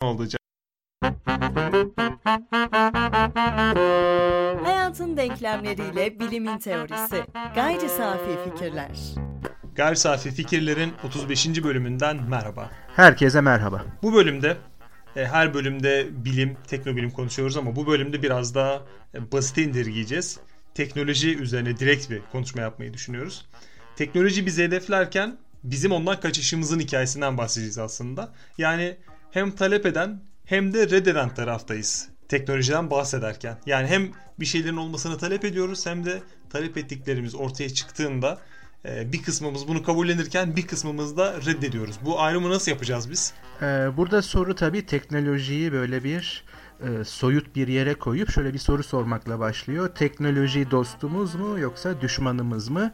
olacak. Hayatın denklemleriyle bilimin teorisi. Gayri safi fikirler. Gayri Safi Fikirlerin 35. bölümünden merhaba. Herkese merhaba. Bu bölümde e, her bölümde bilim, teknobilim konuşuyoruz ama bu bölümde biraz daha e, basite indirgeyeceğiz. Teknoloji üzerine direkt bir konuşma yapmayı düşünüyoruz. Teknoloji bizi hedeflerken bizim ondan kaçışımızın hikayesinden bahsedeceğiz aslında. Yani hem talep eden hem de reddeden taraftayız teknolojiden bahsederken. Yani hem bir şeylerin olmasını talep ediyoruz hem de talep ettiklerimiz ortaya çıktığında e, bir kısmımız bunu kabullenirken bir kısmımız da reddediyoruz. Bu ayrımı nasıl yapacağız biz? Ee, burada soru tabii teknolojiyi böyle bir e, soyut bir yere koyup şöyle bir soru sormakla başlıyor. Teknoloji dostumuz mu yoksa düşmanımız mı?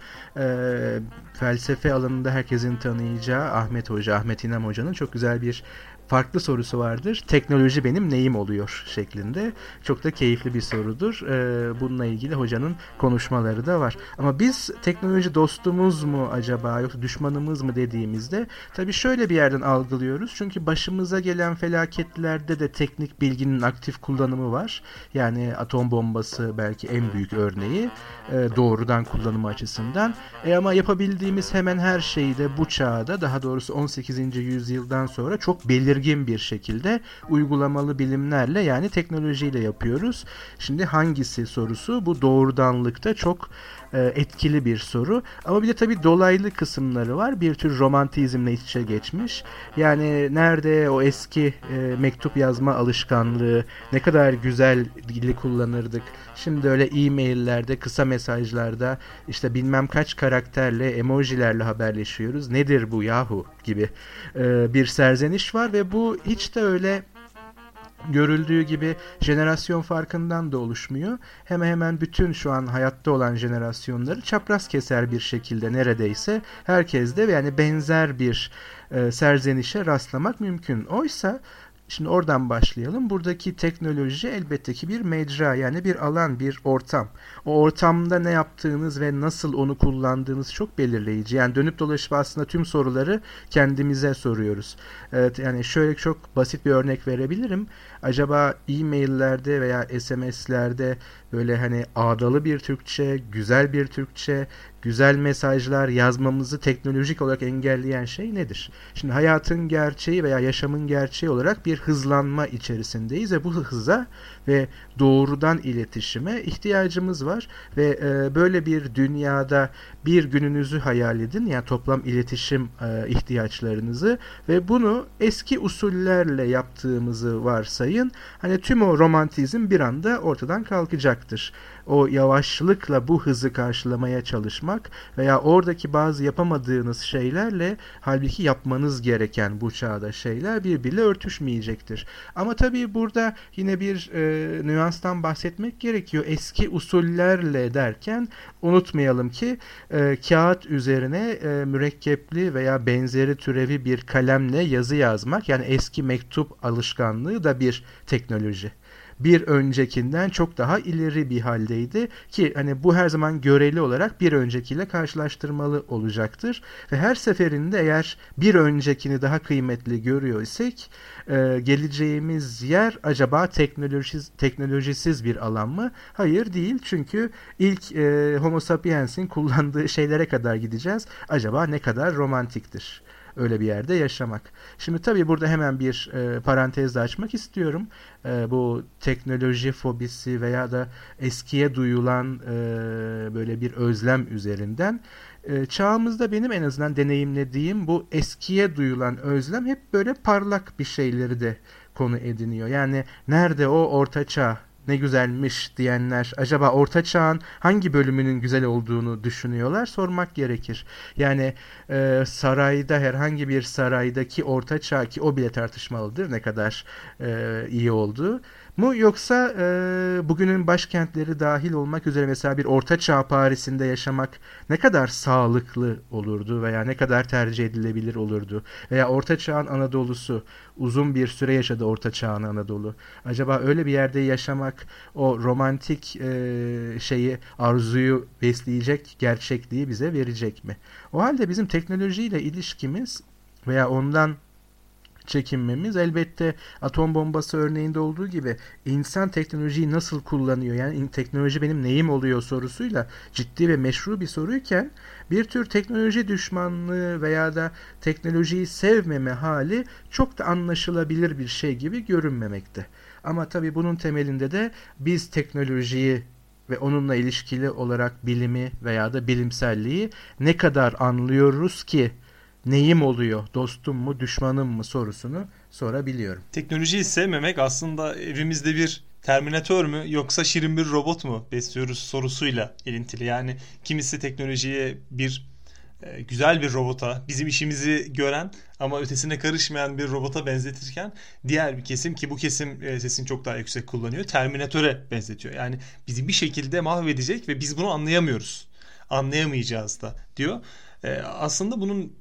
Felsefe alanında herkesin tanıyacağı Ahmet Hoca, Ahmet İnan Hoca'nın çok güzel bir farklı sorusu vardır. Teknoloji benim neyim oluyor şeklinde. Çok da keyifli bir sorudur. Ee, bununla ilgili hocanın konuşmaları da var. Ama biz teknoloji dostumuz mu acaba yoksa düşmanımız mı dediğimizde tabii şöyle bir yerden algılıyoruz. Çünkü başımıza gelen felaketlerde de teknik bilginin aktif kullanımı var. Yani atom bombası belki en büyük örneği e, doğrudan kullanımı açısından. E ama yapabildiğimiz hemen her şeyi de bu çağda daha doğrusu 18. yüzyıldan sonra çok belirgin bir şekilde uygulamalı bilimlerle yani teknolojiyle yapıyoruz. Şimdi hangisi sorusu bu doğrudanlıkta çok etkili bir soru. Ama bir de tabii dolaylı kısımları var. Bir tür romantizmle iç içe geçmiş. Yani nerede o eski e, mektup yazma alışkanlığı ne kadar güzel dili kullanırdık. Şimdi öyle e-maillerde, kısa mesajlarda işte bilmem kaç karakterle, emojilerle haberleşiyoruz. Nedir bu yahu gibi e, bir serzeniş var ve bu hiç de öyle görüldüğü gibi jenerasyon farkından da oluşmuyor. Hemen hemen bütün şu an hayatta olan jenerasyonları çapraz keser bir şekilde neredeyse herkes de yani benzer bir e, serzenişe rastlamak mümkün. Oysa Şimdi oradan başlayalım. Buradaki teknoloji elbette ki bir mecra yani bir alan, bir ortam. O ortamda ne yaptığınız ve nasıl onu kullandığınız çok belirleyici. Yani dönüp dolaşıp aslında tüm soruları kendimize soruyoruz. Evet, yani şöyle çok basit bir örnek verebilirim. Acaba e-maillerde veya SMS'lerde böyle hani ağdalı bir Türkçe, güzel bir Türkçe, güzel mesajlar yazmamızı teknolojik olarak engelleyen şey nedir? Şimdi hayatın gerçeği veya yaşamın gerçeği olarak bir hızlanma içerisindeyiz ve bu hıza ve doğrudan iletişime ihtiyacımız var ve e, böyle bir dünyada bir gününüzü hayal edin yani toplam iletişim e, ihtiyaçlarınızı ve bunu eski usullerle yaptığımızı varsayın. Hani tüm o romantizm bir anda ortadan kalkacaktır. O yavaşlıkla bu hızı karşılamaya çalışmak veya oradaki bazı yapamadığınız şeylerle halbuki yapmanız gereken bu çağda şeyler birbiriyle örtüşmeyecektir. Ama tabii burada yine bir e, nüanstan bahsetmek gerekiyor. Eski usullerle derken unutmayalım ki e, kağıt üzerine e, mürekkepli veya benzeri türevi bir kalemle yazı yazmak yani eski mektup alışkanlığı da bir teknoloji bir öncekinden çok daha ileri bir haldeydi ki hani bu her zaman göreli olarak bir öncekiyle karşılaştırmalı olacaktır ve her seferinde eğer bir öncekini daha kıymetli görüyor isek e, geleceğimiz yer acaba teknolojisiz, teknolojisiz bir alan mı? Hayır değil çünkü ilk e, Homo sapiens'in kullandığı şeylere kadar gideceğiz. Acaba ne kadar romantiktir? Öyle bir yerde yaşamak. Şimdi tabii burada hemen bir e, parantez de açmak istiyorum. E, bu teknoloji fobisi veya da eskiye duyulan e, böyle bir özlem üzerinden e, çağımızda benim en azından deneyimlediğim bu eskiye duyulan özlem hep böyle parlak bir şeyleri de konu ediniyor. Yani nerede o orta çağ ne güzelmiş diyenler acaba orta çağın hangi bölümünün güzel olduğunu düşünüyorlar sormak gerekir. Yani e, sarayda herhangi bir saraydaki orta çağ ki o bile tartışmalıdır ne kadar e, iyi olduğu mu yoksa e, bugünün başkentleri dahil olmak üzere mesela bir orta çağ Paris'inde yaşamak ne kadar sağlıklı olurdu veya ne kadar tercih edilebilir olurdu veya orta çağın Anadolu'su uzun bir süre yaşadı orta çağın Anadolu. Acaba öyle bir yerde yaşamak o romantik e, şeyi arzuyu besleyecek gerçekliği bize verecek mi? O halde bizim teknolojiyle ilişkimiz veya ondan çekinmemiz. Elbette atom bombası örneğinde olduğu gibi insan teknolojiyi nasıl kullanıyor? Yani teknoloji benim neyim oluyor sorusuyla ciddi ve meşru bir soruyken bir tür teknoloji düşmanlığı veya da teknolojiyi sevmeme hali çok da anlaşılabilir bir şey gibi görünmemekte. Ama tabii bunun temelinde de biz teknolojiyi ve onunla ilişkili olarak bilimi veya da bilimselliği ne kadar anlıyoruz ki neyim oluyor, dostum mu, düşmanım mı sorusunu sorabiliyorum. Teknolojiyi sevmemek aslında evimizde bir Terminator mü yoksa şirin bir robot mu besliyoruz sorusuyla ilintili. Yani kimisi teknolojiye bir e, güzel bir robota, bizim işimizi gören ama ötesine karışmayan bir robota benzetirken diğer bir kesim ki bu kesim e, sesini çok daha yüksek kullanıyor. Terminatöre benzetiyor. Yani bizi bir şekilde mahvedecek ve biz bunu anlayamıyoruz. Anlayamayacağız da diyor. E, aslında bunun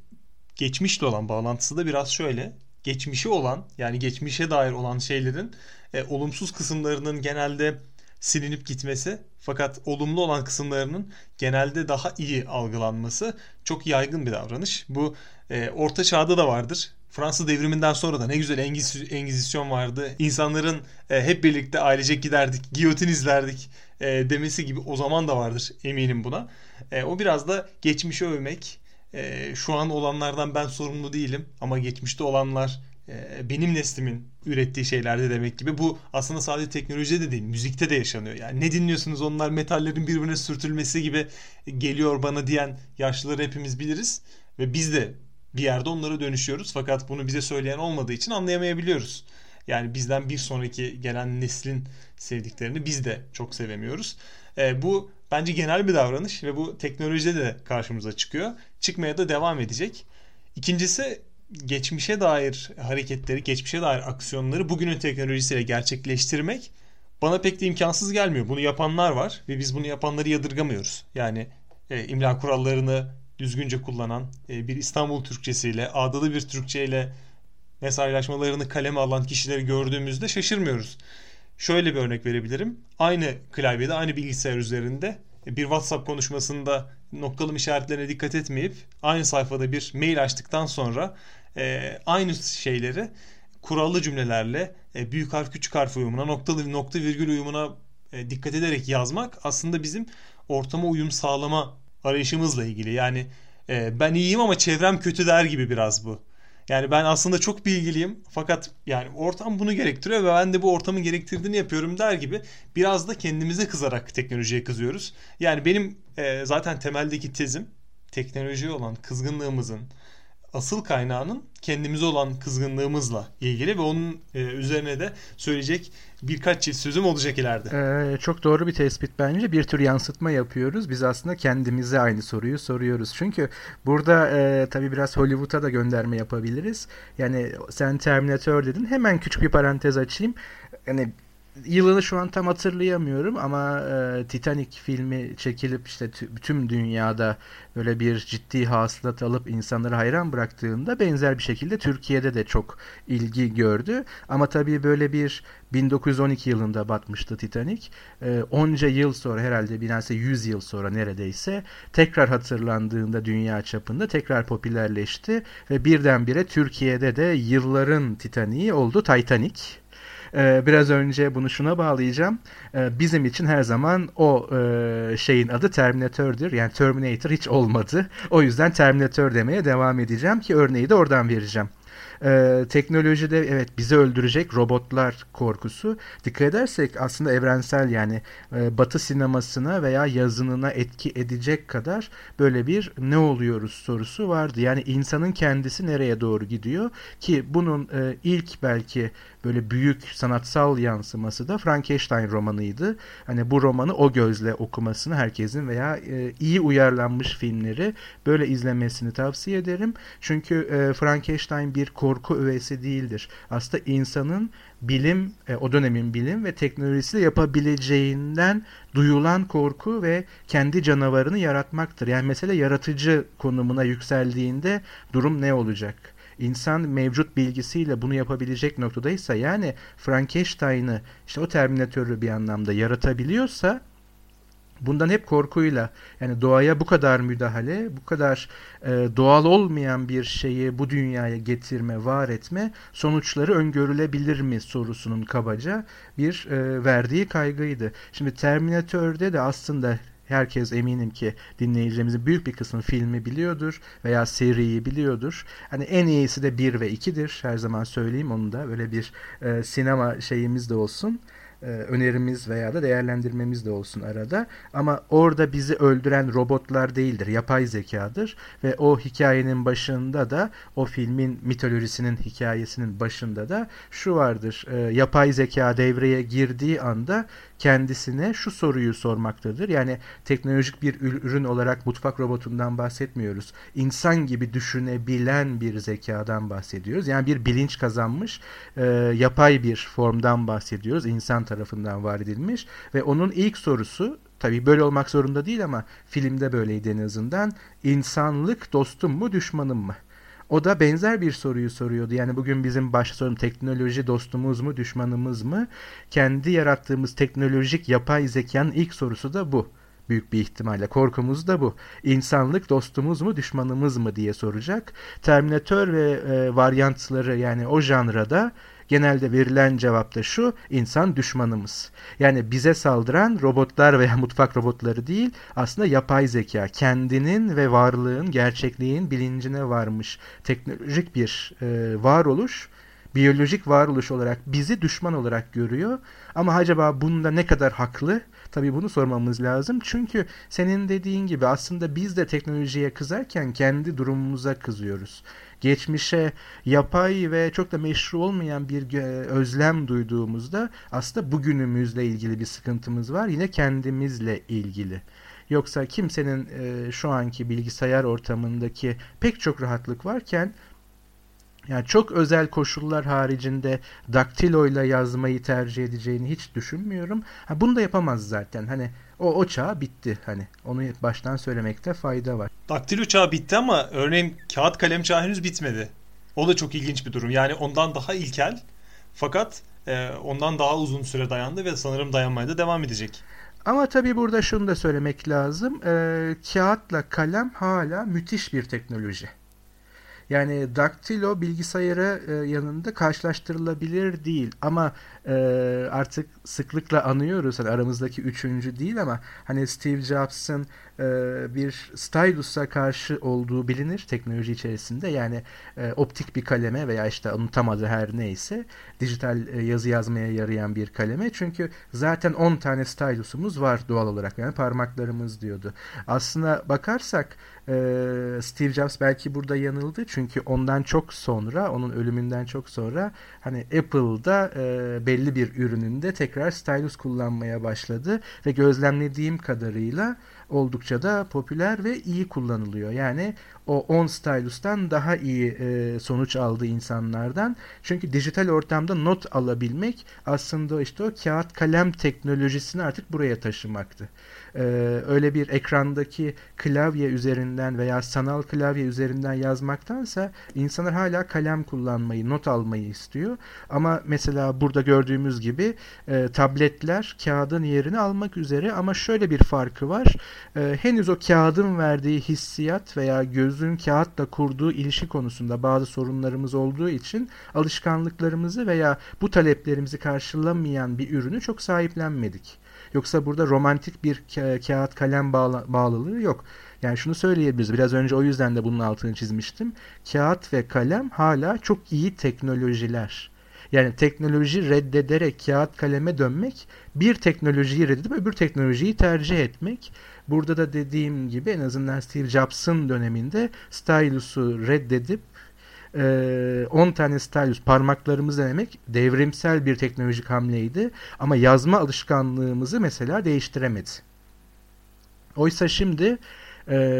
geçmişle olan bağlantısı da biraz şöyle. Geçmişi olan yani geçmişe dair olan şeylerin e, olumsuz kısımlarının genelde silinip gitmesi fakat olumlu olan kısımlarının genelde daha iyi algılanması çok yaygın bir davranış. Bu e, orta çağda da vardır. Fransız devriminden sonra da ne güzel engiz, engizisyon vardı. İnsanların e, hep birlikte ailecek giderdik, giyotin izlerdik e, demesi gibi o zaman da vardır eminim buna. E, o biraz da geçmişi övmek. E, şu an olanlardan ben sorumlu değilim ama geçmişte olanlar e, benim neslimin ürettiği şeylerde demek gibi. Bu aslında sadece teknolojide de değil, müzikte de yaşanıyor. Yani ne dinliyorsunuz onlar metallerin birbirine sürtülmesi gibi geliyor bana diyen yaşlıları hepimiz biliriz. Ve biz de bir yerde onlara dönüşüyoruz. Fakat bunu bize söyleyen olmadığı için anlayamayabiliyoruz. Yani bizden bir sonraki gelen neslin sevdiklerini biz de çok sevemiyoruz. E, bu bence genel bir davranış ve bu teknolojide de karşımıza çıkıyor. Çıkmaya da devam edecek. İkincisi geçmişe dair hareketleri, geçmişe dair aksiyonları bugünün teknolojisiyle gerçekleştirmek bana pek de imkansız gelmiyor. Bunu yapanlar var ve biz bunu yapanları yadırgamıyoruz. Yani e, imla kurallarını düzgünce kullanan e, bir İstanbul Türkçesiyle, ağdalı bir Türkçeyle mesajlaşmalarını kaleme alan kişileri gördüğümüzde şaşırmıyoruz. Şöyle bir örnek verebilirim. Aynı klavyede, aynı bilgisayar üzerinde bir WhatsApp konuşmasında noktalım işaretlerine dikkat etmeyip aynı sayfada bir mail açtıktan sonra e, aynı şeyleri kurallı cümlelerle e, büyük harf küçük harf uyumuna noktalı nokta virgül uyumuna e, dikkat ederek yazmak aslında bizim ortama uyum sağlama arayışımızla ilgili. Yani e, ben iyiyim ama çevrem kötü der gibi biraz bu. Yani ben aslında çok bilgiliyim fakat yani ortam bunu gerektiriyor ve ben de bu ortamın gerektirdiğini yapıyorum der gibi biraz da kendimize kızarak teknolojiye kızıyoruz. Yani benim e, zaten temeldeki tezim teknolojiye olan kızgınlığımızın asıl kaynağının kendimize olan kızgınlığımızla ilgili ve onun e, üzerine de söyleyecek birkaç çift sözüm olacak ileride. Ee, çok doğru bir tespit bence. Bir tür yansıtma yapıyoruz. Biz aslında kendimize aynı soruyu soruyoruz. Çünkü burada e, tabii biraz Hollywood'a da gönderme yapabiliriz. Yani sen Terminator dedin. Hemen küçük bir parantez açayım. Yani yılını şu an tam hatırlayamıyorum ama e, Titanic filmi çekilip işte tüm dünyada böyle bir ciddi hasılat alıp insanları hayran bıraktığında benzer bir şekilde Türkiye'de de çok ilgi gördü. Ama tabii böyle bir 1912 yılında batmıştı Titanic. E, onca yıl sonra herhalde binanse 100 yıl sonra neredeyse tekrar hatırlandığında dünya çapında tekrar popülerleşti ve birdenbire Türkiye'de de yılların Titanic'i oldu Titanic. Ee, biraz önce bunu şuna bağlayacağım. Ee, bizim için her zaman o e, şeyin adı Terminator'dır. Yani Terminator hiç olmadı. O yüzden Terminator demeye devam edeceğim ki örneği de oradan vereceğim. Ee, teknolojide evet bizi öldürecek robotlar korkusu. Dikkat edersek aslında evrensel yani e, batı sinemasına veya yazınına etki edecek kadar böyle bir ne oluyoruz sorusu vardı. Yani insanın kendisi nereye doğru gidiyor ki bunun e, ilk belki böyle büyük sanatsal yansıması da Frankenstein romanıydı. Hani bu romanı o gözle okumasını herkesin veya e, iyi uyarlanmış filmleri böyle izlemesini tavsiye ederim. Çünkü e, Frankenstein bir korku öğesi değildir. Aslında insanın bilim, e, o dönemin bilim ve teknolojisi yapabileceğinden duyulan korku ve kendi canavarını yaratmaktır. Yani mesela yaratıcı konumuna yükseldiğinde durum ne olacak? İnsan mevcut bilgisiyle bunu yapabilecek noktadaysa yani Frankenstein'ı işte o Terminatörü bir anlamda yaratabiliyorsa Bundan hep korkuyla yani doğaya bu kadar müdahale, bu kadar e, doğal olmayan bir şeyi bu dünyaya getirme, var etme sonuçları öngörülebilir mi sorusunun kabaca bir e, verdiği kaygıydı. Şimdi Terminator'de de aslında herkes eminim ki dinleyicilerimizin büyük bir kısmı filmi biliyordur veya seriyi biliyordur. Hani en iyisi de 1 ve 2'dir. Her zaman söyleyeyim onu da. Öyle bir e, sinema şeyimiz de olsun. E, önerimiz veya da değerlendirmemiz de olsun arada. Ama orada bizi öldüren robotlar değildir. Yapay zekadır. Ve o hikayenin başında da o filmin mitolojisinin hikayesinin başında da şu vardır. E, yapay zeka devreye girdiği anda kendisine şu soruyu sormaktadır. Yani teknolojik bir ürün olarak mutfak robotundan bahsetmiyoruz. İnsan gibi düşünebilen bir zekadan bahsediyoruz. Yani bir bilinç kazanmış e, yapay bir formdan bahsediyoruz. İnsan tarafından var edilmiş ve onun ilk sorusu Tabii böyle olmak zorunda değil ama filmde böyleydi en azından. İnsanlık dostum mu düşmanım mı? O da benzer bir soruyu soruyordu. Yani bugün bizim başta sorun teknoloji dostumuz mu düşmanımız mı? Kendi yarattığımız teknolojik yapay zekanın ilk sorusu da bu. Büyük bir ihtimalle korkumuz da bu. İnsanlık dostumuz mu düşmanımız mı diye soracak. Terminator ve e, varyantları yani o janrada genelde verilen cevap da şu insan düşmanımız. Yani bize saldıran robotlar veya mutfak robotları değil aslında yapay zeka kendinin ve varlığın gerçekliğin bilincine varmış teknolojik bir e, varoluş biyolojik varoluş olarak bizi düşman olarak görüyor. Ama acaba bunda ne kadar haklı? Tabii bunu sormamız lazım. Çünkü senin dediğin gibi aslında biz de teknolojiye kızarken kendi durumumuza kızıyoruz geçmişe yapay ve çok da meşru olmayan bir özlem duyduğumuzda aslında bugünümüzle ilgili bir sıkıntımız var. Yine kendimizle ilgili. Yoksa kimsenin e, şu anki bilgisayar ortamındaki pek çok rahatlık varken yani çok özel koşullar haricinde daktiloyla yazmayı tercih edeceğini hiç düşünmüyorum. Ha, bunu da yapamaz zaten. Hani o, o çağ bitti hani. Onu baştan söylemekte fayda var. Daktilo çağı bitti ama örneğin kağıt kalem çağı henüz bitmedi. O da çok ilginç bir durum. Yani ondan daha ilkel fakat e, ondan daha uzun süre dayandı ve sanırım dayanmaya da devam edecek. Ama tabii burada şunu da söylemek lazım. E, kağıtla kalem hala müthiş bir teknoloji. Yani daktilo bilgisayarı e, yanında karşılaştırılabilir değil. Ama e, artık sıklıkla anıyoruz. Hani aramızdaki üçüncü değil ama hani Steve Jobs'ın e, bir stylus'a karşı olduğu bilinir teknoloji içerisinde. Yani e, optik bir kaleme veya işte onun tam adı her neyse dijital e, yazı yazmaya yarayan bir kaleme. Çünkü zaten 10 tane stylus'umuz var doğal olarak. Yani parmaklarımız diyordu. Aslına bakarsak e, Steve Jobs belki burada yanıldı çünkü ondan çok sonra onun ölümünden çok sonra hani Apple'da e, belli bir ürününde tekrar stylus kullanmaya başladı ve gözlemlediğim kadarıyla oldukça da popüler ve iyi kullanılıyor. Yani o 10 stylus'tan daha iyi e, sonuç aldı insanlardan. Çünkü dijital ortamda not alabilmek aslında işte o kağıt kalem teknolojisini artık buraya taşımaktı e, öyle bir ekrandaki klavye üzerinden veya sanal klavye üzerinden yazmaktansa insanlar hala kalem kullanmayı, not almayı istiyor. Ama mesela burada gördüğümüz gibi e, tabletler kağıdın yerini almak üzere ama şöyle bir farkı var. E, henüz o kağıdın verdiği hissiyat veya gözün kağıtla kurduğu ilişki konusunda bazı sorunlarımız olduğu için alışkanlıklarımızı veya bu taleplerimizi karşılamayan bir ürünü çok sahiplenmedik. Yoksa burada romantik bir ka- kağıt kalem bağla- bağlılığı yok. Yani şunu söyleyebiliriz. Biraz önce o yüzden de bunun altını çizmiştim. Kağıt ve kalem hala çok iyi teknolojiler. Yani teknoloji reddederek kağıt kaleme dönmek bir teknolojiyi reddedip öbür teknolojiyi tercih etmek. Burada da dediğim gibi en azından Steve Jobs'ın döneminde stylus'u reddedip 10 tane stylus parmaklarımız denemek devrimsel bir teknolojik hamleydi. Ama yazma alışkanlığımızı mesela değiştiremedi. Oysa şimdi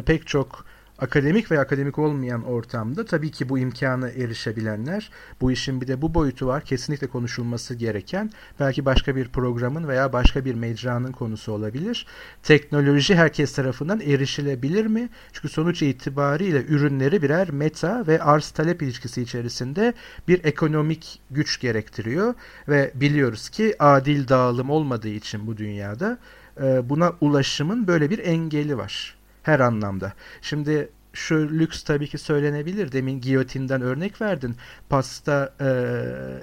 pek çok akademik ve akademik olmayan ortamda tabii ki bu imkana erişebilenler bu işin bir de bu boyutu var kesinlikle konuşulması gereken belki başka bir programın veya başka bir mecranın konusu olabilir. Teknoloji herkes tarafından erişilebilir mi? Çünkü sonuç itibariyle ürünleri birer meta ve arz talep ilişkisi içerisinde bir ekonomik güç gerektiriyor ve biliyoruz ki adil dağılım olmadığı için bu dünyada e, buna ulaşımın böyle bir engeli var her anlamda. Şimdi şu lüks tabii ki söylenebilir. Demin giyotinden örnek verdin. Pasta e,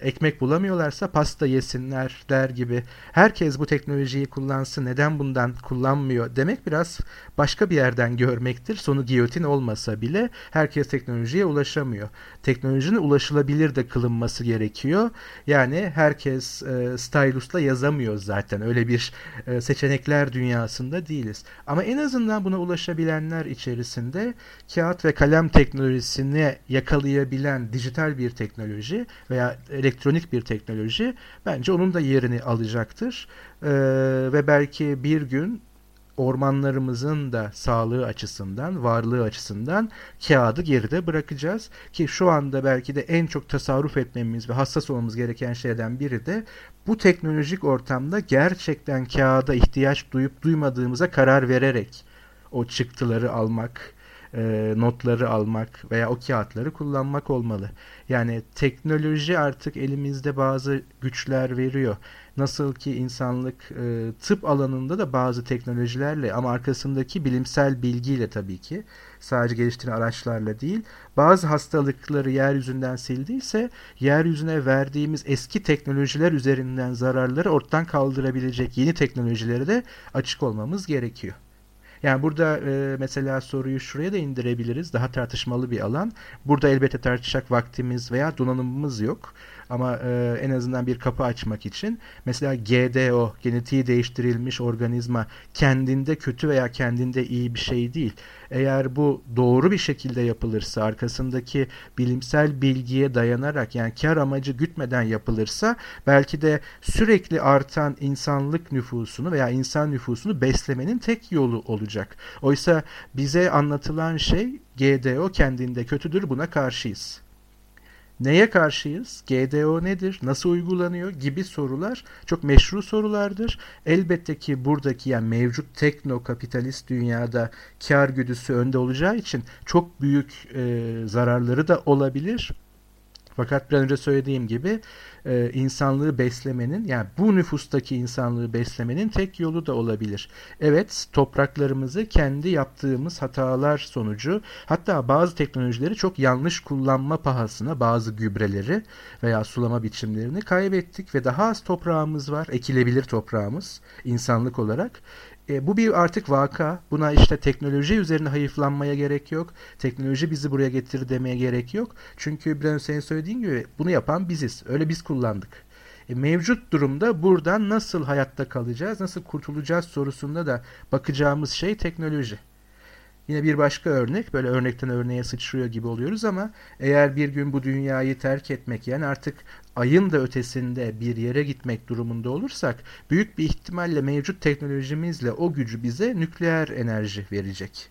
ekmek bulamıyorlarsa pasta yesinler der gibi. Herkes bu teknolojiyi kullansın. Neden bundan kullanmıyor demek biraz başka bir yerden görmektir. Sonu giyotin olmasa bile herkes teknolojiye ulaşamıyor. Teknolojinin ulaşılabilir de kılınması gerekiyor. Yani herkes e, stylusla yazamıyor zaten. Öyle bir e, seçenekler dünyasında değiliz. Ama en azından buna ulaşabilenler içerisinde kağıt ve kalem teknolojisini yakalayabilen dijital bir teknoloji veya elektronik bir teknoloji bence onun da yerini alacaktır. Ee, ve belki bir gün ormanlarımızın da sağlığı açısından, varlığı açısından kağıdı geride bırakacağız. Ki şu anda belki de en çok tasarruf etmemiz ve hassas olmamız gereken şeylerden biri de bu teknolojik ortamda gerçekten kağıda ihtiyaç duyup duymadığımıza karar vererek o çıktıları almak, e, notları almak veya o kağıtları kullanmak olmalı. Yani teknoloji artık elimizde bazı güçler veriyor. Nasıl ki insanlık e, tıp alanında da bazı teknolojilerle ama arkasındaki bilimsel bilgiyle tabii ki sadece geliştirilen araçlarla değil bazı hastalıkları yeryüzünden sildiyse yeryüzüne verdiğimiz eski teknolojiler üzerinden zararları ortadan kaldırabilecek yeni teknolojilere de açık olmamız gerekiyor. Yani burada e, mesela soruyu şuraya da indirebiliriz. Daha tartışmalı bir alan. Burada elbette tartışacak vaktimiz veya donanımımız yok. Ama e, en azından bir kapı açmak için mesela GDO, genetiği değiştirilmiş organizma kendinde kötü veya kendinde iyi bir şey değil. Eğer bu doğru bir şekilde yapılırsa, arkasındaki bilimsel bilgiye dayanarak yani kar amacı gütmeden yapılırsa belki de sürekli artan insanlık nüfusunu veya insan nüfusunu beslemenin tek yolu olacak. Oysa bize anlatılan şey GDO kendinde kötüdür buna karşıyız. Neye karşıyız? GDO nedir? Nasıl uygulanıyor? gibi sorular çok meşru sorulardır. Elbette ki buradaki yani mevcut tekno kapitalist dünyada kar güdüsü önde olacağı için çok büyük e, zararları da olabilir. Fakat bir önce söylediğim gibi e, insanlığı beslemenin yani bu nüfustaki insanlığı beslemenin tek yolu da olabilir. Evet topraklarımızı kendi yaptığımız hatalar sonucu hatta bazı teknolojileri çok yanlış kullanma pahasına bazı gübreleri veya sulama biçimlerini kaybettik ve daha az toprağımız var ekilebilir toprağımız insanlık olarak e, bu bir artık vaka. Buna işte teknoloji üzerine hayıflanmaya gerek yok. Teknoloji bizi buraya getirdi demeye gerek yok. Çünkü biraz senin söylediğin gibi bunu yapan biziz. Öyle biz kullandık. E, mevcut durumda buradan nasıl hayatta kalacağız, nasıl kurtulacağız sorusunda da bakacağımız şey teknoloji. Yine bir başka örnek, böyle örnekten örneğe sıçrıyor gibi oluyoruz ama eğer bir gün bu dünyayı terk etmek yani artık ayın da ötesinde bir yere gitmek durumunda olursak büyük bir ihtimalle mevcut teknolojimizle o gücü bize nükleer enerji verecek.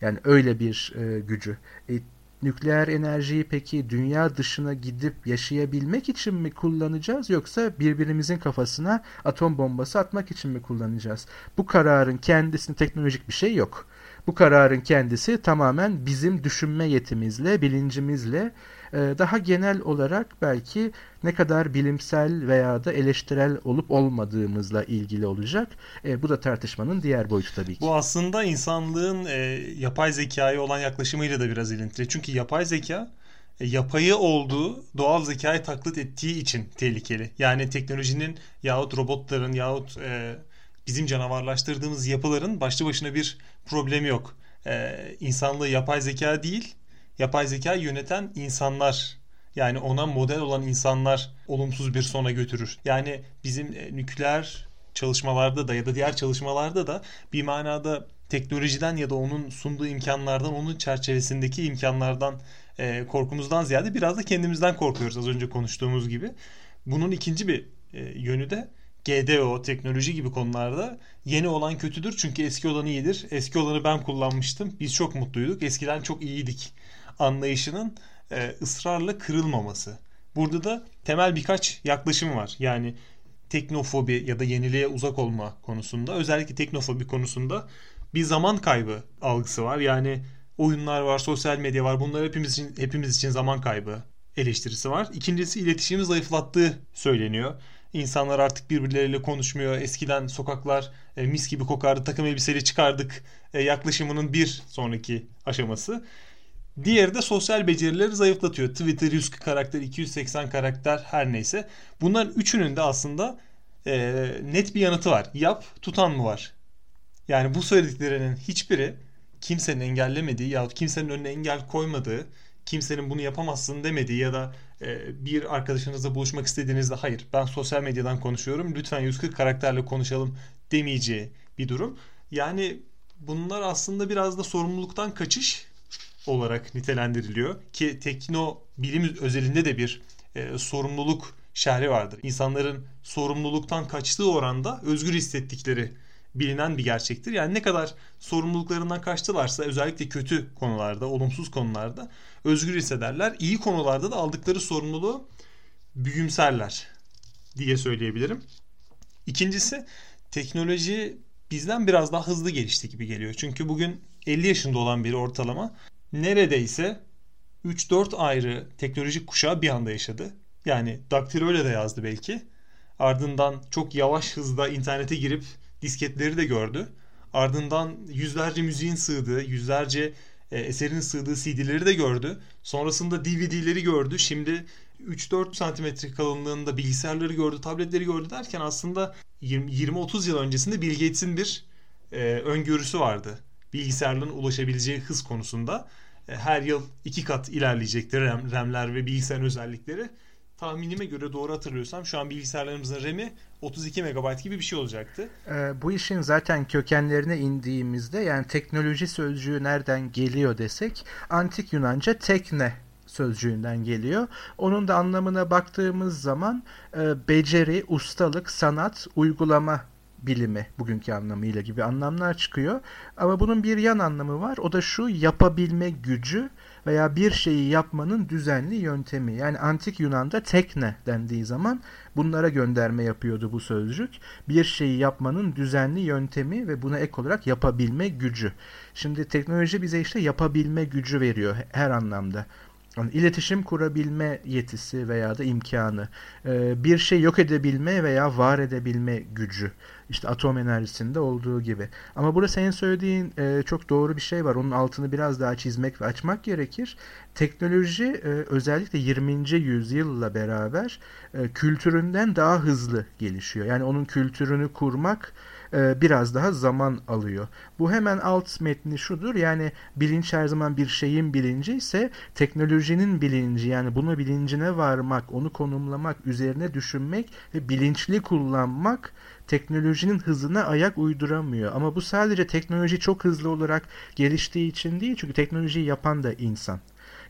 Yani öyle bir e, gücü. E, nükleer enerjiyi peki dünya dışına gidip yaşayabilmek için mi kullanacağız yoksa birbirimizin kafasına atom bombası atmak için mi kullanacağız? Bu kararın kendisinde teknolojik bir şey yok. Bu kararın kendisi tamamen bizim düşünme yetimizle, bilincimizle e, daha genel olarak belki ne kadar bilimsel veya da eleştirel olup olmadığımızla ilgili olacak. E, bu da tartışmanın diğer boyutu tabii ki. Bu aslında insanlığın e, yapay zekaya olan yaklaşımıyla da biraz ilintili. Çünkü yapay zeka e, yapayı olduğu doğal zekayı taklit ettiği için tehlikeli. Yani teknolojinin yahut robotların yahut e, bizim canavarlaştırdığımız yapıların başlı başına bir problemi yok. Ee, insanlığı yapay zeka değil, yapay zeka yöneten insanlar yani ona model olan insanlar olumsuz bir sona götürür. Yani bizim e, nükleer çalışmalarda da ya da diğer çalışmalarda da bir manada teknolojiden ya da onun sunduğu imkanlardan, onun çerçevesindeki imkanlardan e, korkumuzdan ziyade biraz da kendimizden korkuyoruz az önce konuştuğumuz gibi. Bunun ikinci bir e, yönü de GDO, teknoloji gibi konularda yeni olan kötüdür çünkü eski olan iyidir. Eski olanı ben kullanmıştım. Biz çok mutluyduk. Eskiden çok iyiydik anlayışının e, ısrarla kırılmaması. Burada da temel birkaç yaklaşım var. Yani teknofobi ya da yeniliğe uzak olma konusunda özellikle teknofobi konusunda bir zaman kaybı algısı var. Yani oyunlar var, sosyal medya var. Bunlar hepimiz için hepimiz için zaman kaybı eleştirisi var. İkincisi iletişimi zayıflattığı söyleniyor. İnsanlar artık birbirleriyle konuşmuyor. Eskiden sokaklar e, mis gibi kokardı. Takım elbiseyle çıkardık e, yaklaşımının bir sonraki aşaması. Diğeri de sosyal becerileri zayıflatıyor. Twitter 100 karakter, 280 karakter her neyse. Bunların üçünün de aslında e, net bir yanıtı var. Yap, tutan mı var? Yani bu söylediklerinin hiçbiri kimsenin engellemediği yahut kimsenin önüne engel koymadığı, kimsenin bunu yapamazsın demediği ya da bir arkadaşınızla buluşmak istediğinizde hayır ben sosyal medyadan konuşuyorum lütfen 140 karakterle konuşalım demeyeceği bir durum. Yani bunlar aslında biraz da sorumluluktan kaçış olarak nitelendiriliyor ki tekno bilim özelinde de bir e, sorumluluk şerhi vardır. İnsanların sorumluluktan kaçtığı oranda özgür hissettikleri bilinen bir gerçektir. Yani ne kadar sorumluluklarından kaçtılarsa özellikle kötü konularda, olumsuz konularda özgür hissederler. İyi konularda da aldıkları sorumluluğu büyümserler diye söyleyebilirim. İkincisi teknoloji bizden biraz daha hızlı gelişti gibi geliyor. Çünkü bugün 50 yaşında olan biri ortalama neredeyse 3-4 ayrı teknolojik kuşağı bir anda yaşadı. Yani daktiloyla da yazdı belki. Ardından çok yavaş hızda internete girip disketleri de gördü. Ardından yüzlerce müziğin sığdığı, yüzlerce e, eserin sığdığı CD'leri de gördü. Sonrasında DVD'leri gördü. Şimdi 3-4 santimetre kalınlığında bilgisayarları gördü, tabletleri gördü derken aslında 20-30 yıl öncesinde Bill Gates'in bir e, öngörüsü vardı. Bilgisayarların ulaşabileceği hız konusunda. E, her yıl iki kat ilerleyecektir RAM, RAM'ler ve bilgisayarın özellikleri tahminime göre doğru hatırlıyorsam şu an bilgisayarlarımızın RAM'i 32 MB gibi bir şey olacaktı. Ee, bu işin zaten kökenlerine indiğimizde yani teknoloji sözcüğü nereden geliyor desek antik Yunanca tekne sözcüğünden geliyor. Onun da anlamına baktığımız zaman e, beceri, ustalık, sanat, uygulama bilimi bugünkü anlamıyla gibi anlamlar çıkıyor. Ama bunun bir yan anlamı var. O da şu yapabilme gücü veya bir şeyi yapmanın düzenli yöntemi. Yani antik Yunan'da tekne dendiği zaman bunlara gönderme yapıyordu bu sözcük. Bir şeyi yapmanın düzenli yöntemi ve buna ek olarak yapabilme gücü. Şimdi teknoloji bize işte yapabilme gücü veriyor her anlamda. Yani iletişim kurabilme yetisi veya da imkanı, bir şey yok edebilme veya var edebilme gücü. İşte atom enerjisinde olduğu gibi. Ama burada senin söylediğin e, çok doğru bir şey var. Onun altını biraz daha çizmek ve açmak gerekir. Teknoloji e, özellikle 20. yüzyılla beraber e, kültüründen daha hızlı gelişiyor. Yani onun kültürünü kurmak e, biraz daha zaman alıyor. Bu hemen alt metni şudur yani bilinç her zaman bir şeyin bilinci ise teknolojinin bilinci yani bunu bilincine varmak, onu konumlamak, üzerine düşünmek ve bilinçli kullanmak teknolojinin hızına ayak uyduramıyor. Ama bu sadece teknoloji çok hızlı olarak geliştiği için değil çünkü teknolojiyi yapan da insan.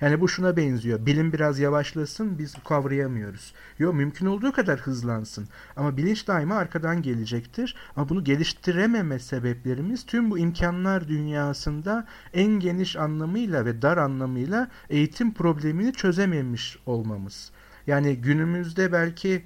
Yani bu şuna benziyor. Bilim biraz yavaşlasın biz kavrayamıyoruz. Yo mümkün olduğu kadar hızlansın. Ama bilinç daima arkadan gelecektir. Ama bunu geliştirememe sebeplerimiz tüm bu imkanlar dünyasında en geniş anlamıyla ve dar anlamıyla eğitim problemini çözememiş olmamız. Yani günümüzde belki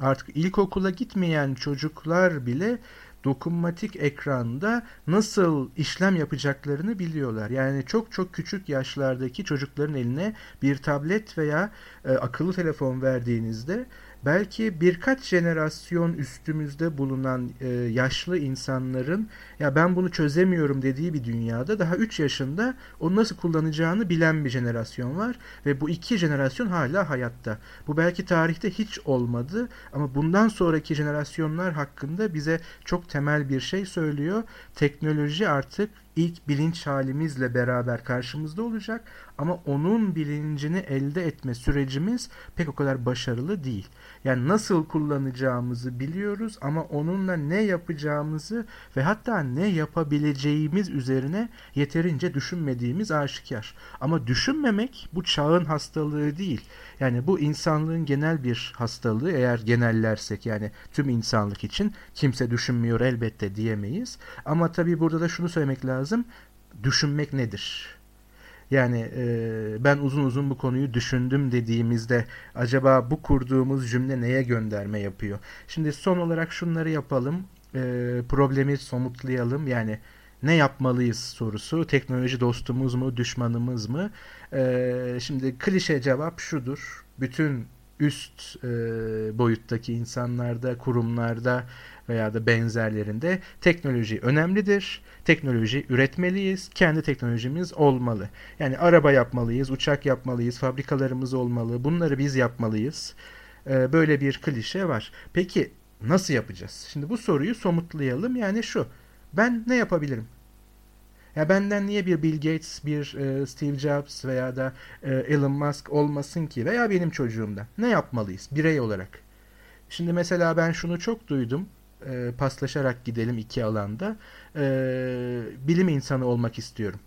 artık ilkokula gitmeyen çocuklar bile dokunmatik ekranda nasıl işlem yapacaklarını biliyorlar. Yani çok çok küçük yaşlardaki çocukların eline bir tablet veya e, akıllı telefon verdiğinizde belki birkaç jenerasyon üstümüzde bulunan e, yaşlı insanların ya ben bunu çözemiyorum dediği bir dünyada daha 3 yaşında onu nasıl kullanacağını bilen bir jenerasyon var ve bu iki jenerasyon hala hayatta. Bu belki tarihte hiç olmadı ama bundan sonraki jenerasyonlar hakkında bize çok temel bir şey söylüyor. Teknoloji artık ilk bilinç halimizle beraber karşımızda olacak ama onun bilincini elde etme sürecimiz pek o kadar başarılı değil. Yani nasıl kullanacağımızı biliyoruz ama onunla ne yapacağımızı ve hatta ne yapabileceğimiz üzerine yeterince düşünmediğimiz aşikar. Ama düşünmemek bu çağın hastalığı değil. Yani bu insanlığın genel bir hastalığı eğer genellersek yani tüm insanlık için kimse düşünmüyor elbette diyemeyiz. Ama tabii burada da şunu söylemek lazım. Düşünmek nedir? Yani e, ben uzun uzun bu konuyu düşündüm dediğimizde acaba bu kurduğumuz cümle neye gönderme yapıyor? Şimdi son olarak şunları yapalım. E, problemi somutlayalım. Yani ne yapmalıyız sorusu. Teknoloji dostumuz mu, düşmanımız mı? E, şimdi klişe cevap şudur. Bütün üst e, boyuttaki insanlarda, kurumlarda veya da benzerlerinde teknoloji önemlidir. Teknoloji üretmeliyiz. Kendi teknolojimiz olmalı. Yani araba yapmalıyız, uçak yapmalıyız, fabrikalarımız olmalı. Bunları biz yapmalıyız. E, böyle bir klişe var. Peki nasıl yapacağız? Şimdi bu soruyu somutlayalım. Yani şu. Ben ne yapabilirim? Ya benden niye bir Bill Gates, bir e, Steve Jobs veya da e, Elon Musk olmasın ki veya benim çocuğumdan? Ne yapmalıyız birey olarak? Şimdi mesela ben şunu çok duydum. E, paslaşarak gidelim iki alanda. E, bilim insanı olmak istiyorum.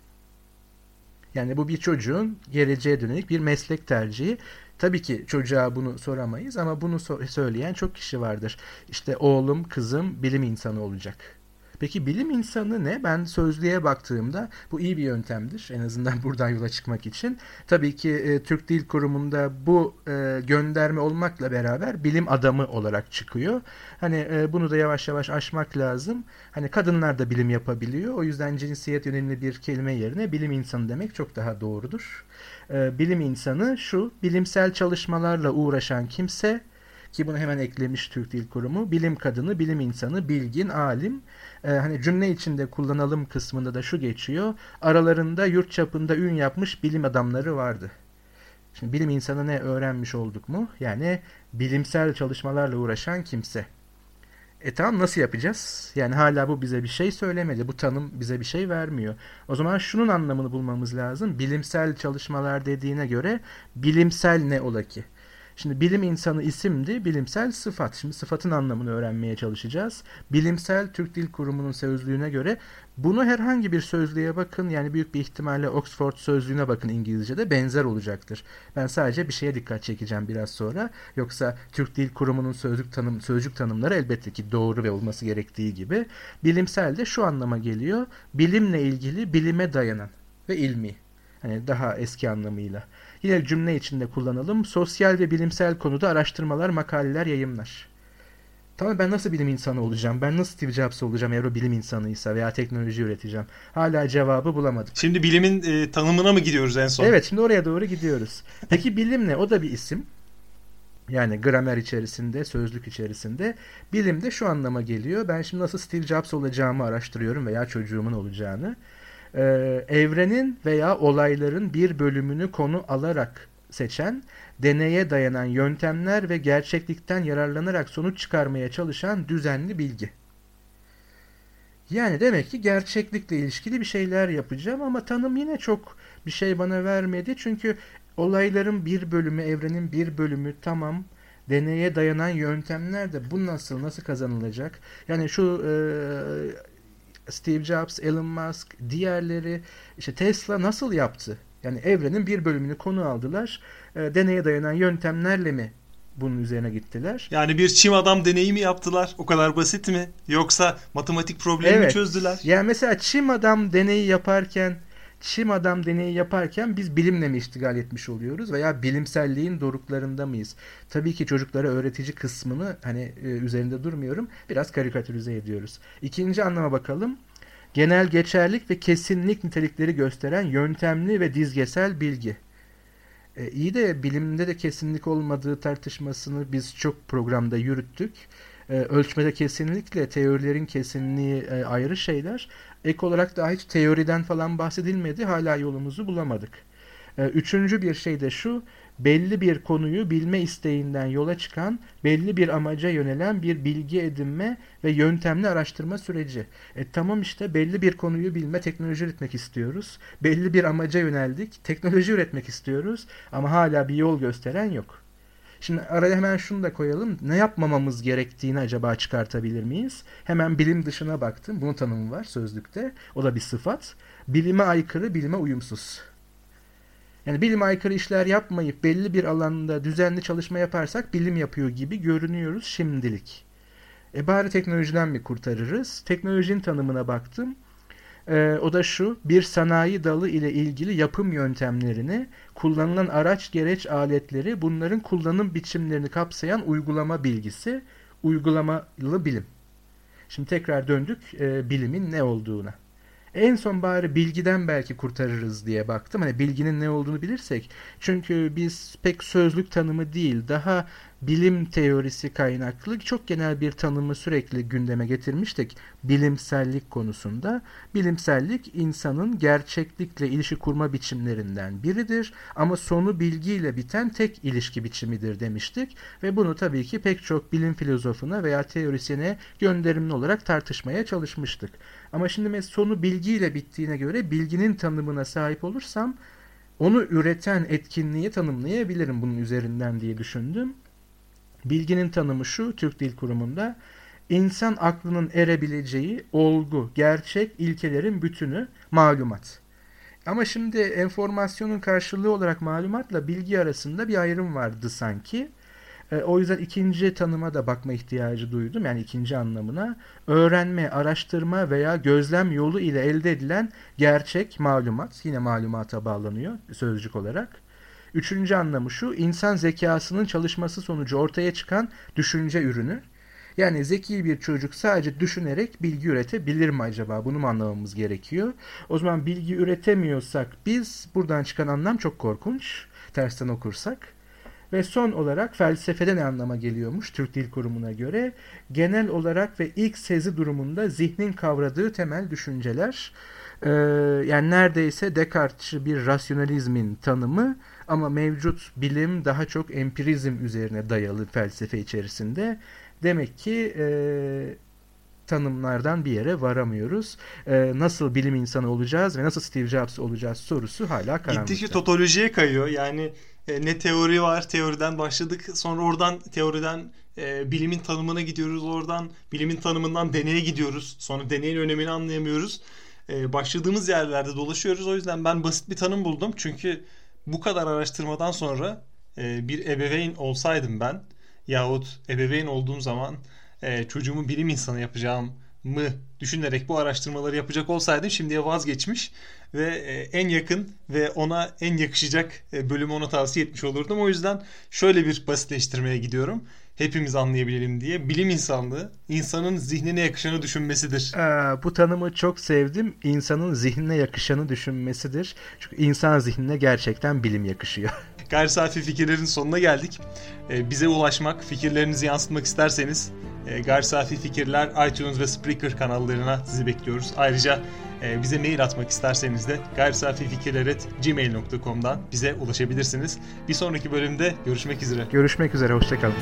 Yani bu bir çocuğun geleceğe dönük bir meslek tercihi. Tabii ki çocuğa bunu soramayız ama bunu so- söyleyen çok kişi vardır. İşte oğlum, kızım bilim insanı olacak Peki bilim insanı ne? Ben sözlüğe baktığımda bu iyi bir yöntemdir. En azından buradan yola çıkmak için. Tabii ki e, Türk Dil Kurumu'nda bu e, gönderme olmakla beraber bilim adamı olarak çıkıyor. Hani e, bunu da yavaş yavaş aşmak lazım. Hani kadınlar da bilim yapabiliyor. O yüzden cinsiyet yönelimli bir kelime yerine bilim insanı demek çok daha doğrudur. E, bilim insanı şu, bilimsel çalışmalarla uğraşan kimse ki bunu hemen eklemiş Türk Dil Kurumu. Bilim kadını, bilim insanı, bilgin, alim. Ee, hani cümle içinde kullanalım kısmında da şu geçiyor. Aralarında yurt çapında ün yapmış bilim adamları vardı. Şimdi bilim insanı ne öğrenmiş olduk mu? Yani bilimsel çalışmalarla uğraşan kimse. E tamam nasıl yapacağız? Yani hala bu bize bir şey söylemedi. Bu tanım bize bir şey vermiyor. O zaman şunun anlamını bulmamız lazım. Bilimsel çalışmalar dediğine göre bilimsel ne ola ki? Şimdi bilim insanı isimdi, bilimsel sıfat. Şimdi sıfatın anlamını öğrenmeye çalışacağız. Bilimsel Türk Dil Kurumu'nun sözlüğüne göre bunu herhangi bir sözlüğe bakın. Yani büyük bir ihtimalle Oxford sözlüğüne bakın İngilizce'de benzer olacaktır. Ben sadece bir şeye dikkat çekeceğim biraz sonra. Yoksa Türk Dil Kurumu'nun sözlük tanım, sözcük tanımları elbette ki doğru ve olması gerektiği gibi. Bilimsel de şu anlama geliyor. Bilimle ilgili bilime dayanan ve ilmi. Hani daha eski anlamıyla. Yine cümle içinde kullanalım. Sosyal ve bilimsel konuda araştırmalar, makaleler, yayımlar. Tamam ben nasıl bilim insanı olacağım? Ben nasıl Steve Jobs olacağım eğer o bilim insanıysa veya teknoloji üreteceğim? Hala cevabı bulamadık. Şimdi bilimin e, tanımına mı gidiyoruz en son? Evet şimdi oraya doğru gidiyoruz. Peki bilim ne? O da bir isim. Yani gramer içerisinde, sözlük içerisinde. Bilim de şu anlama geliyor. Ben şimdi nasıl Steve Jobs olacağımı araştırıyorum veya çocuğumun olacağını e, evrenin veya olayların bir bölümünü konu alarak seçen, deneye dayanan yöntemler ve gerçeklikten yararlanarak sonuç çıkarmaya çalışan düzenli bilgi. Yani demek ki gerçeklikle ilişkili bir şeyler yapacağım ama tanım yine çok bir şey bana vermedi. Çünkü olayların bir bölümü, evrenin bir bölümü tamam deneye dayanan yöntemler de bu nasıl, nasıl kazanılacak? Yani şu e, Steve Jobs, Elon Musk, diğerleri işte Tesla nasıl yaptı? Yani evrenin bir bölümünü konu aldılar. E, deneye dayanan yöntemlerle mi bunun üzerine gittiler? Yani bir çim adam deneyi mi yaptılar? O kadar basit mi? Yoksa matematik problemi evet. mi çözdüler? Yani mesela çim adam deneyi yaparken Çim adam deneyi yaparken biz bilimle mi iştigal etmiş oluyoruz veya bilimselliğin doruklarında mıyız? Tabii ki çocuklara öğretici kısmını hani e, üzerinde durmuyorum. Biraz karikatürize ediyoruz. İkinci anlama bakalım. Genel geçerlik ve kesinlik nitelikleri gösteren yöntemli ve dizgesel bilgi. E, iyi de bilimde de kesinlik olmadığı tartışmasını biz çok programda yürüttük. E, ölçmede kesinlikle teorilerin kesinliği e, ayrı şeyler. Ek olarak daha hiç teoriden falan bahsedilmedi. Hala yolumuzu bulamadık. E, üçüncü bir şey de şu. Belli bir konuyu bilme isteğinden yola çıkan, belli bir amaca yönelen bir bilgi edinme ve yöntemli araştırma süreci. E tamam işte belli bir konuyu bilme, teknoloji üretmek istiyoruz. Belli bir amaca yöneldik, teknoloji üretmek istiyoruz ama hala bir yol gösteren yok. Şimdi araya hemen şunu da koyalım. Ne yapmamamız gerektiğini acaba çıkartabilir miyiz? Hemen bilim dışına baktım. Bunun tanımı var sözlükte. O da bir sıfat. Bilime aykırı, bilime uyumsuz. Yani bilim aykırı işler yapmayıp belli bir alanda düzenli çalışma yaparsak bilim yapıyor gibi görünüyoruz şimdilik. E bari teknolojiden mi kurtarırız? Teknolojinin tanımına baktım. E, o da şu, bir sanayi dalı ile ilgili yapım yöntemlerini, kullanılan araç gereç aletleri, bunların kullanım biçimlerini kapsayan uygulama bilgisi, uygulamalı bilim. Şimdi tekrar döndük e, bilimin ne olduğuna. En son bari bilgiden belki kurtarırız diye baktım. Hani bilginin ne olduğunu bilirsek. Çünkü biz pek sözlük tanımı değil, daha bilim teorisi kaynaklı çok genel bir tanımı sürekli gündeme getirmiştik bilimsellik konusunda. Bilimsellik insanın gerçeklikle ilişki kurma biçimlerinden biridir ama sonu bilgiyle biten tek ilişki biçimidir demiştik ve bunu tabii ki pek çok bilim filozofuna veya teorisyene gönderimli olarak tartışmaya çalışmıştık. Ama şimdi sonu bilgiyle bittiğine göre bilginin tanımına sahip olursam onu üreten etkinliği tanımlayabilirim bunun üzerinden diye düşündüm. Bilginin tanımı şu Türk Dil Kurumu'nda insan aklının erebileceği olgu, gerçek, ilkelerin bütünü malumat. Ama şimdi enformasyonun karşılığı olarak malumatla bilgi arasında bir ayrım vardı sanki. E, o yüzden ikinci tanıma da bakma ihtiyacı duydum. Yani ikinci anlamına öğrenme, araştırma veya gözlem yolu ile elde edilen gerçek malumat. Yine malumata bağlanıyor sözcük olarak. Üçüncü anlamı şu, insan zekasının çalışması sonucu ortaya çıkan düşünce ürünü. Yani zeki bir çocuk sadece düşünerek bilgi üretebilir mi acaba? Bunu mu anlamamız gerekiyor? O zaman bilgi üretemiyorsak biz buradan çıkan anlam çok korkunç. Tersten okursak. Ve son olarak felsefede ne anlama geliyormuş Türk Dil Kurumu'na göre? Genel olarak ve ilk sezi durumunda zihnin kavradığı temel düşünceler. Ee, yani neredeyse Descartes'çi bir rasyonalizmin tanımı ama mevcut bilim daha çok empirizm üzerine dayalı felsefe içerisinde. Demek ki e, tanımlardan bir yere varamıyoruz. E, nasıl bilim insanı olacağız ve nasıl Steve Jobs olacağız sorusu hala karanlıkta. Gittikçe totolojiye kayıyor. Yani e, ne teori var teoriden başladık sonra oradan teoriden e, bilimin tanımına gidiyoruz oradan bilimin tanımından deneye gidiyoruz sonra deneyin önemini anlayamıyoruz. E, başladığımız yerlerde dolaşıyoruz o yüzden ben basit bir tanım buldum çünkü bu kadar araştırmadan sonra e, bir ebeveyn olsaydım ben yahut ebeveyn olduğum zaman e, çocuğumu bilim insanı yapacağım mı düşünerek bu araştırmaları yapacak olsaydım şimdiye vazgeçmiş ve e, en yakın ve ona en yakışacak e, bölümü ona tavsiye etmiş olurdum. O yüzden şöyle bir basitleştirmeye gidiyorum hepimiz anlayabilelim diye bilim insanlığı insanın zihnine yakışanı düşünmesidir. Aa, bu tanımı çok sevdim. İnsanın zihnine yakışanı düşünmesidir. Çünkü insan zihnine gerçekten bilim yakışıyor. Gayri safi fikirlerin sonuna geldik. Ee, bize ulaşmak, fikirlerinizi yansıtmak isterseniz e, Gayri safi fikirler iTunes ve Spreaker kanallarına sizi bekliyoruz. Ayrıca e, bize mail atmak isterseniz de gayrisafifikirler.gmail.com'dan bize ulaşabilirsiniz. Bir sonraki bölümde görüşmek üzere. Görüşmek üzere, hoşçakalın.